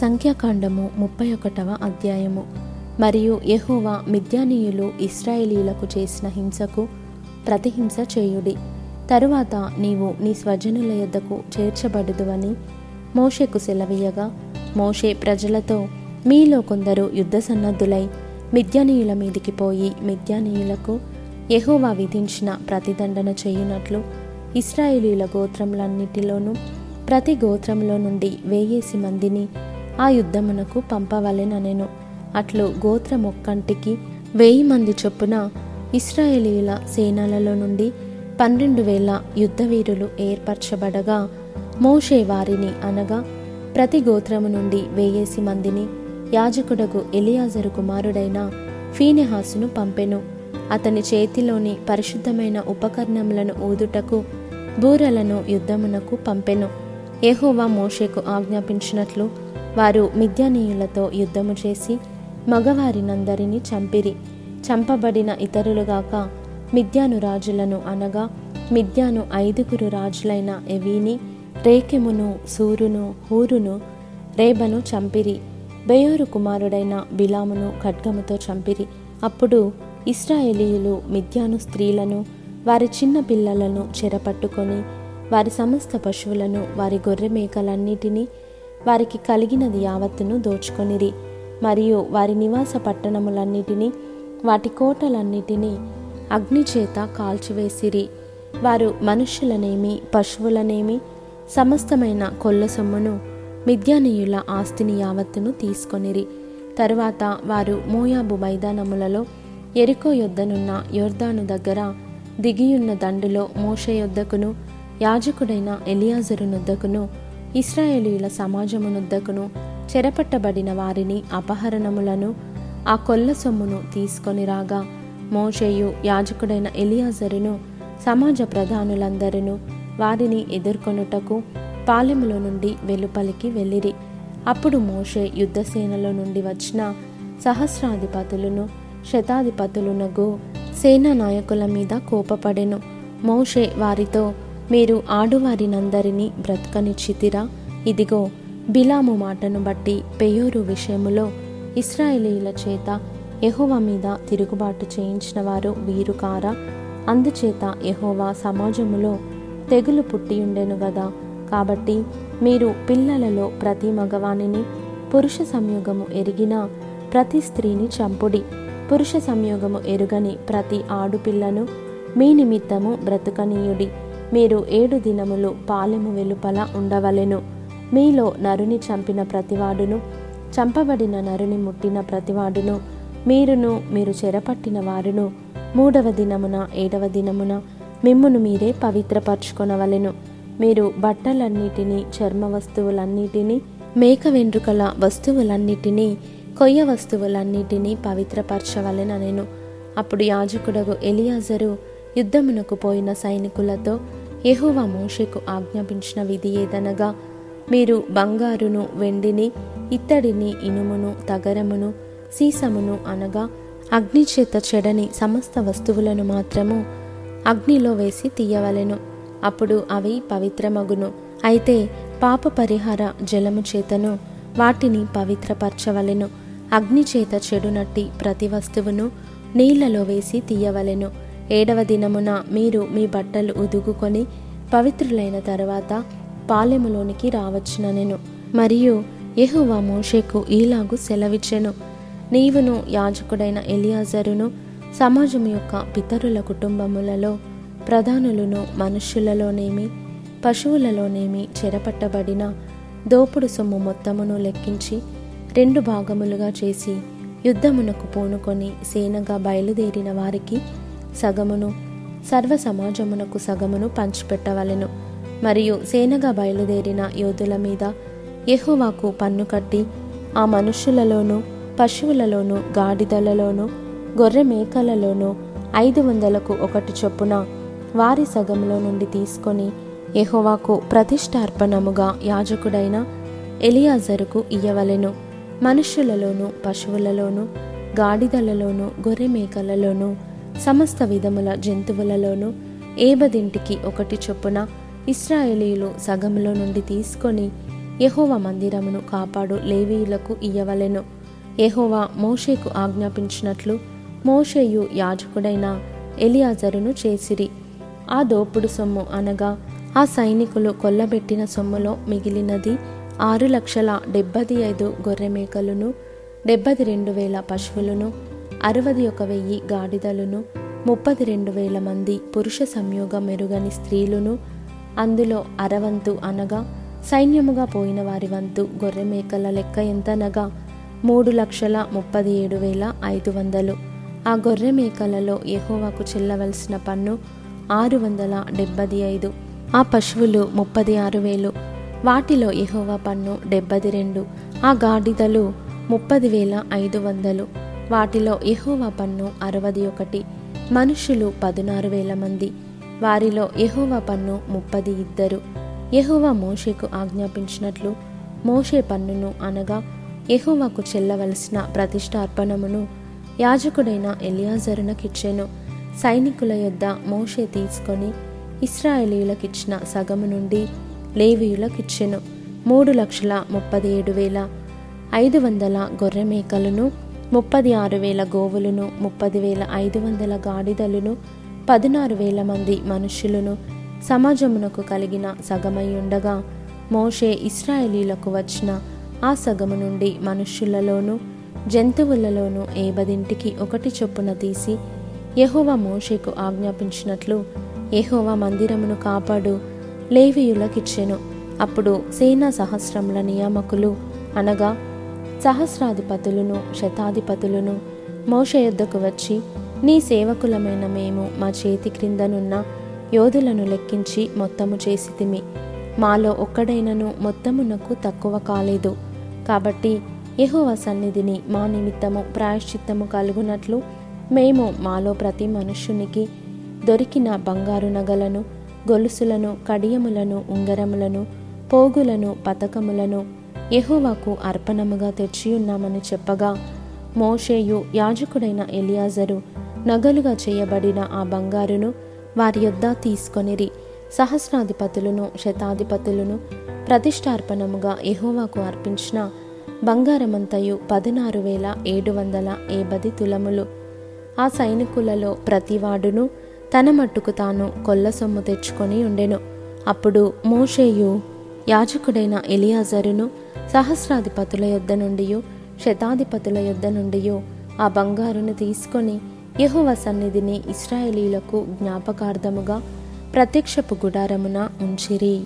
సంఖ్యాకాండము ముప్పై ఒకటవ అధ్యాయము. మరియు యహోవా మిద్యానీయులు ఇస్రాయేలీలకు చేసిన హింసకు ప్రతిహింస చేయుడి. తరువాత నీవు నీ స్వజనుల యొద్దకు చేర్చబడుదువని మోషేకు సెలవీయగా మోషే ప్రజలతో మీలో కొందరు యుద్ధ సన్నద్ధులై మిద్యానీయుల మీదికి పోయి మిద్యానీయులకు యహోవా విధించిన ప్రతిదండన చేయునట్లు ఇస్రాయేలీల గోత్రములన్నిటిలోనూ ప్రతి గోత్రంలో నుండి వేయేసి మందిని ఆ యుద్ధమునకు పంపవలెననెను అట్లు గోత్రమొక్కంటికి వెయ్యి మంది చొప్పున ఇస్రాయేలీల సేనలలో నుండి పన్నెండు వేల యుద్ధవీరులు ఏర్పరచబడగా మోషే వారిని అనగా ప్రతి గోత్రము నుండి వేయేసి మందిని యాజకుడకు ఎలియాజరు కుమారుడైన ఫీనెహాసును పంపెను. అతని చేతిలోని పరిశుద్ధమైన ఉపకరణములను ఊదుటకు బూరలను యుద్ధమునకు పంపెను. యెహోవా మోషేకు ఆజ్ఞాపించినట్లు వారు మిథ్యానీయులతో యుద్ధము చేసి మగవారినందరినీ చంపిరి. చంపబడిన ఇతరులుగాక మిథ్యాను రాజులను అనగా మిథ్యాను ఐదుగురు రాజులైన ఎవీని రేకెమును సూరును హూరును రేబను చంపిరి. బెయోరు కుమారుడైన బిలామును ఖడ్గముతో చంపిరి. అప్పుడు ఇస్రాయేలీయులు మిథ్యాను స్త్రీలను వారి చిన్న పిల్లలను చెరపట్టుకొని వారి సమస్త పశువులను వారి గొర్రె మేకలన్నిటినీ వారికి కలిగినది యావత్తును దోచుకొనిరి. మరియు వారి నివాస పట్టణములన్నిటినీ వాటి కోటలన్నిటినీ అగ్నిచేత కాల్చివేసిరి. వారు మనుష్యులనేమి పశువులనేమి సమస్తమైన కొల్ల సొమ్మును మిద్యానీయుల ఆస్తిని యావత్తును తీసుకొనిరి. తరువాత వారు మోయాబు మైదానములలో ఎరుకో యొద్దనున్న యోర్దాను దగ్గర దిగియున్న దండులో మోష యొద్దకును యాజకుడైన ఎలియాజరునొద్దకును ఇస్రాయేలీయుల సమాజమునుద్దకును చెరపట్టబడిన వారిని అపహరణములను ఆ కొల్ల సొమ్మును తీసుకొని రాగా మోషేయు యాజకుడైన ఎలియాజరును సమాజ ప్రధానులందరూ వారిని ఎదుర్కొనుటకు పాలెములో నుండి వెలుపలికి వెళ్ళిరి. అప్పుడు మోషే యుద్ధసేనలో నుండి వచ్చిన సహస్రాధిపతులను శతాధిపతులునగు సేనా నాయకుల మీద కోపపడెను. మోషే వారితో మీరు ఆడువారినందరినీ బ్రతకనిచ్చితిరా ఇదిగో బిలాము మాటను బట్టి పెయోరు విషయములో ఇస్రాయేలీల చేత యెహోవా మీద తిరుగుబాటు చేయించిన వారు వీరు కారా. అందుచేత యహోవా సమాజములో తెగులు పుట్టియుండెను గదా. కాబట్టి మీరు పిల్లలలో ప్రతి మగవానిని పురుష సంయోగము ఎరిగిన ప్రతి స్త్రీని చంపుడి. పురుష సంయోగము ఎరుగని ప్రతి ఆడుపిల్లను మీ నిమిత్తము బ్రతుకనీయుడి. మీరు ఏడు దినములు పాలెము వెలుపల ఉండవలెను. మీలో నరుని చంపిన ప్రతివాడును చంపబడిన నరుని ముట్టిన ప్రతివాడును మీరును మీరు చెరపట్టిన వారును. మూడవ దినమున ఏడవ దినమున మిమ్మును మీరే పవిత్రపరచుకొనవలెను. మీరు బట్టలన్నిటినీ చర్మ వస్తువులన్నిటినీ మేక వెంట్రుకల వస్తువులన్నిటినీ కొయ్య వస్తువులన్నిటినీ పవిత్రపరచవలెననెను. అప్పుడు యాజకుడగు ఎలియాజరు యుద్ధమునకు పోయిన సైనికులతో యహోవా మోషకు ఆజ్ఞాపించిన విధి ఏదనగా మీరు బంగారును వెండిని ఇత్తడిని ఇనుమును తగరమును సీసమును అనగా అగ్నిచేత చెడని సమస్త వస్తువులను మాత్రము అగ్నిలో వేసి తీయవలెను. అప్పుడు అవి పవిత్రమగును. అయితే పాప పరిహార జలము చేతను వాటిని పవిత్రపరచవలెను. అగ్నిచేత చెడునట్టి ప్రతి వస్తువును నీళ్ళలో వేసి తీయవలెను. ఏడవ దినమున మీరు మీ బట్టలు ఉదుగుకొని పవిత్రులైన తర్వాత పాలెములోనికి రావచ్చుననెను. మరియు యెహోవా మోషేకు ఈలాగు సెలవిచ్చెను. నీవును యాజకుడైన ఎలియాజరును సమాజం యొక్క పితరుల కుటుంబములలో ప్రధానులను మనుష్యులలోనేమి పశువులలోనేమి చెరపట్టబడిన దోపుడు సొమ్ము మొత్తమును లెక్కించి రెండు భాగములుగా చేసి యుద్ధమునకు పూనుకొని సేనగా బయలుదేరిన వారికి సగమును సర్వ సమాజమునకు సగమును పంచిపెట్టవలెను. మరియు సేనగా బయలుదేరిన యోధుల మీద యెహోవాకు పన్ను కట్టి ఆ మనుష్యులలోనూ పశువులలోనూ గాడిదలలోనూ గొర్రె మేకలలోనూ ఐదు వందలకు ఒకటి చొప్పున వారి సగంలో నుండి తీసుకొని యెహోవాకు ప్రతిష్టార్పణముగా యాజకుడైన ఎలియాజరుకు ఇయ్యవలెను. మనుష్యులలోనూ పశువులలోనూ గాడిదలలోనూ గొర్రె మేకలలోనూ సమస్త విధముల జంతువులలోనూ ఏబదింటికి ఒకటి చొప్పున ఇస్రాయేలీలు సగములో నుండి తీసుకొని యహోవ మందిరమును కాపాడు లేవీయులకు ఇయ్యవలెను. యహోవా మోషేకు ఆజ్ఞాపించినట్లు మోషేయు యాజకుడైన ఎలియాజరును చేసిరి. ఆ దోపుడు సొమ్ము అనగా ఆ సైనికులు కొల్లబెట్టిన సొమ్ములో మిగిలినది ఆరు లక్షల డెబ్బది ఐదు గొర్రెమేకలను డెబ్బది రెండు వేల పశువులను అరవది ఒక వెయ్యి గాడిదలను ముప్పది రెండు వేల మంది పురుష సంయోగ మెరుగని స్త్రీలను అందులో అరవంతు అనగా సైన్యముగా పోయిన వారి వంతు గొర్రెమేకల లెక్క ఎంతనగా మూడు లక్షల ముప్పది ఏడు వేల ఐదు వందలు. ఆ గొర్రె మేకలలో ఎహోవాకు చెల్లవలసిన పన్ను ఆరు వందల డెబ్బది ఐదు. ఆ పశువులు ముప్పది ఆరు వేలు. వాటిలో ఎహోవా పన్ను డెబ్బది రెండు. ఆ గాడిదలు ముప్పది వేల ఐదు వందలు. వాటిలో ఎహోవా పన్ను అరవది ఒకటి మనుషులు పదునారు వేల మంది. వారిలో ఎహోవా పన్ను ముప్పది ఇద్దరు. ఎహోవా మోషేకు ఆజ్ఞాపించినట్లు మోషే పన్నును అనగా ఎహోవాకు చెల్లవలసిన ప్రతిష్టార్పణమును యాజకుడైన ఎలియాజరునకిచ్చెను. సైనికుల యొద్ద మోషే తీసుకొని ఇస్రాయేలీయులకిచ్చిన సగము నుండి లేవీయులకిచ్చెను. మూడు లక్షల ముప్పది ఏడు వేల ఐదు వందల గొర్రె మేకలను ముప్పది ఆరు వేల గోవులను ముప్పది వేల ఐదు వందల గాడిదలను పదినారు వేల మంది మనుష్యులను సమాజమునకు కలిగిన సగమై ఉండగా మోషే ఇస్రాయేలీలకు వచ్చిన ఆ సగము నుండి మనుష్యులలోనూ జంతువులలోనూ ఏబదింటికి ఒకటి చొప్పున తీసి యెహోవా మోషేకు ఆజ్ఞాపించినట్లు యెహోవా మందిరమును కాపాడు లేవియులకిచ్చెను. అప్పుడు సేనా సహస్రముల నియామకులు అనగా సహస్రాధిపతులను శతాధిపతులను మోష యొద్దకు వచ్చి నీ సేవకులమైన మేము మా చేతి క్రిందనున్న యోధులను లెక్కించి మొత్తము చేసితిమి. మాలో ఒక్కడైనను మొత్తమునకు తక్కువ కాలేదు. కాబట్టి యెహోవా సన్నిధిని మా నిమిత్తము ప్రాయశ్చిత్తము కలుగునట్లు మేము మాలో ప్రతి మనుష్యునికి దొరికిన బంగారు నగలను గొలుసులను కడియములను ఉంగరములను పోగులను పతకములను యహోవాకు అర్పణముగా తెచ్చియున్నామని చెప్పగా మోషేయు యాజకుడైన ఎలియాజరు నగలుగా చేయబడిన ఆ బంగారును వారి యొద్ద తీసుకొనిరి. సహస్రాధిపతులను శతాధిపతులను ప్రతిష్టార్పణముగా ఎహోవాకు అర్పించిన బంగారమంతయు పదినారు వేల ఏడు వందల ఏబది తులములు. ఆ సైనికులలో ప్రతివాడును తన మట్టుకు తాను కొల్ల సొమ్ము తెచ్చుకొని ఉండెను. అప్పుడు మోషేయు యాజకుడైన ఎలియాజరును సహస్రాధిపతుల యొద్ద నుండి శతాధిపతుల యొద్ద నుండి ఆ బంగారును తీసుకొని యెహోవా సన్నిధిని ఇస్రాయేలీలకు జ్ఞాపకార్థముగా ప్రత్యక్షపు గుడారమున ఉంచిరి.